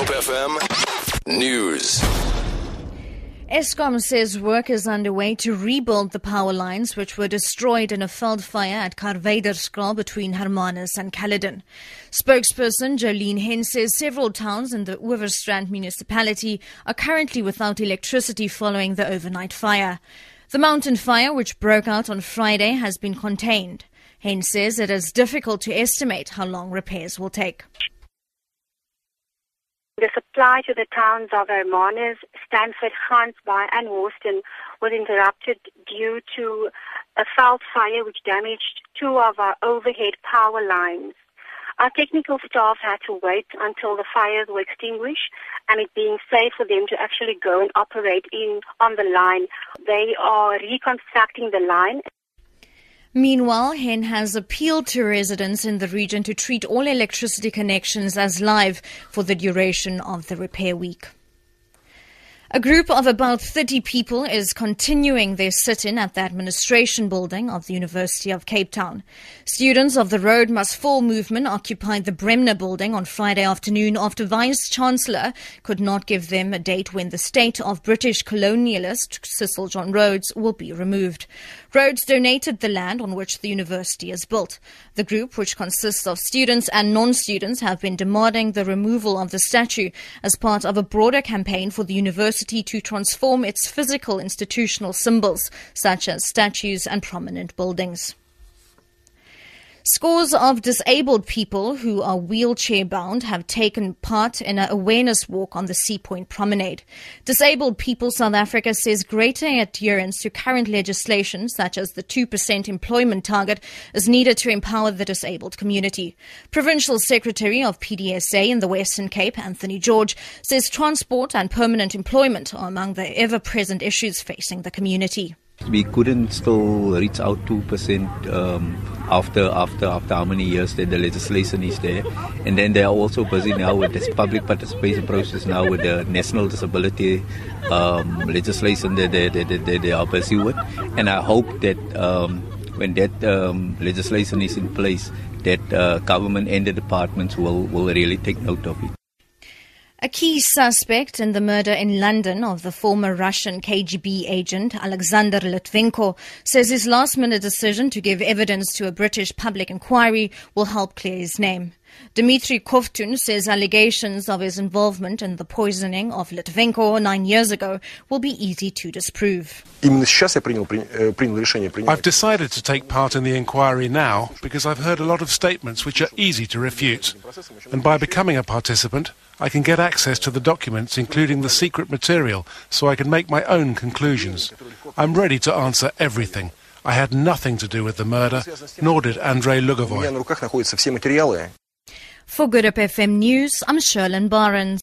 Hope FM News. Eskom says work is underway to rebuild the power lines which were destroyed in a veld fire at Karwyderskraal between Hermanus and Caledon. Spokesperson Jolene Henn says several towns in the Overstrand municipality are currently without electricity following the overnight fire. The mountain fire, which broke out on Friday, has been contained. Henn says it is difficult to estimate how long repairs will take. The supply to the towns of Hermanus, Stanford, Gansbaai, and Hawston was interrupted due to a veld fire which damaged two of our overhead power lines. Our technical staff had to wait until the fires were extinguished and it being safe for them to actually go and operate in on the line. They are reconstructing the line Meanwhile, Henn has appealed to residents in the region to treat all electricity connections as live for the duration of the repair week. A group of about 30 people is continuing their sit-in at the administration building of the University of Cape Town. Students of the Rhodes Must Fall movement occupied the Bremner building on Friday afternoon after Vice Chancellor could not give them a date when the state of British colonialist Cecil John Rhodes will be removed. Rhodes donated the land on which the university is built. The group, which consists of students and non-students, have been demanding the removal of the statue as part of a broader campaign for the university to transform its physical institutional symbols, such as statues and prominent buildings. Scores of disabled people who are wheelchair bound have taken part in an awareness walk on the Sea Point Promenade. Disabled People South Africa says greater adherence to current legislation, such as the 2% employment target, is needed to empower the disabled community. Provincial Secretary of DPSA in the Western Cape, Anthony George, says transport and permanent employment are among the ever present issues facing the community. We couldn't still reach out 2% um, after after after how many years that the legislation is there. And then they are also busy now with this public participation process now with the national disability um, legislation that they, they, they, they, are busy with. And I hope that um, when that um, legislation is in place, that uh, government and the departments will, will really take note of it. A key suspect in the murder in London of the former Russian KGB agent Alexander Litvinenko says his last minute decision to give evidence to a British public inquiry will help clear his name. Dmitry Kovtun says allegations of his involvement in the poisoning of Litvinenko nine years ago will be easy to disprove. I've decided to take part in the inquiry now because I've heard a lot of statements which are easy to refute. And by becoming a participant, I can get access to the documents, including the secret material, so I can make my own conclusions. I'm ready to answer everything. I had nothing to do with the murder, nor did Andrei Lugovoy. For Good Hope FM News, I'm Sherlyn Barnes.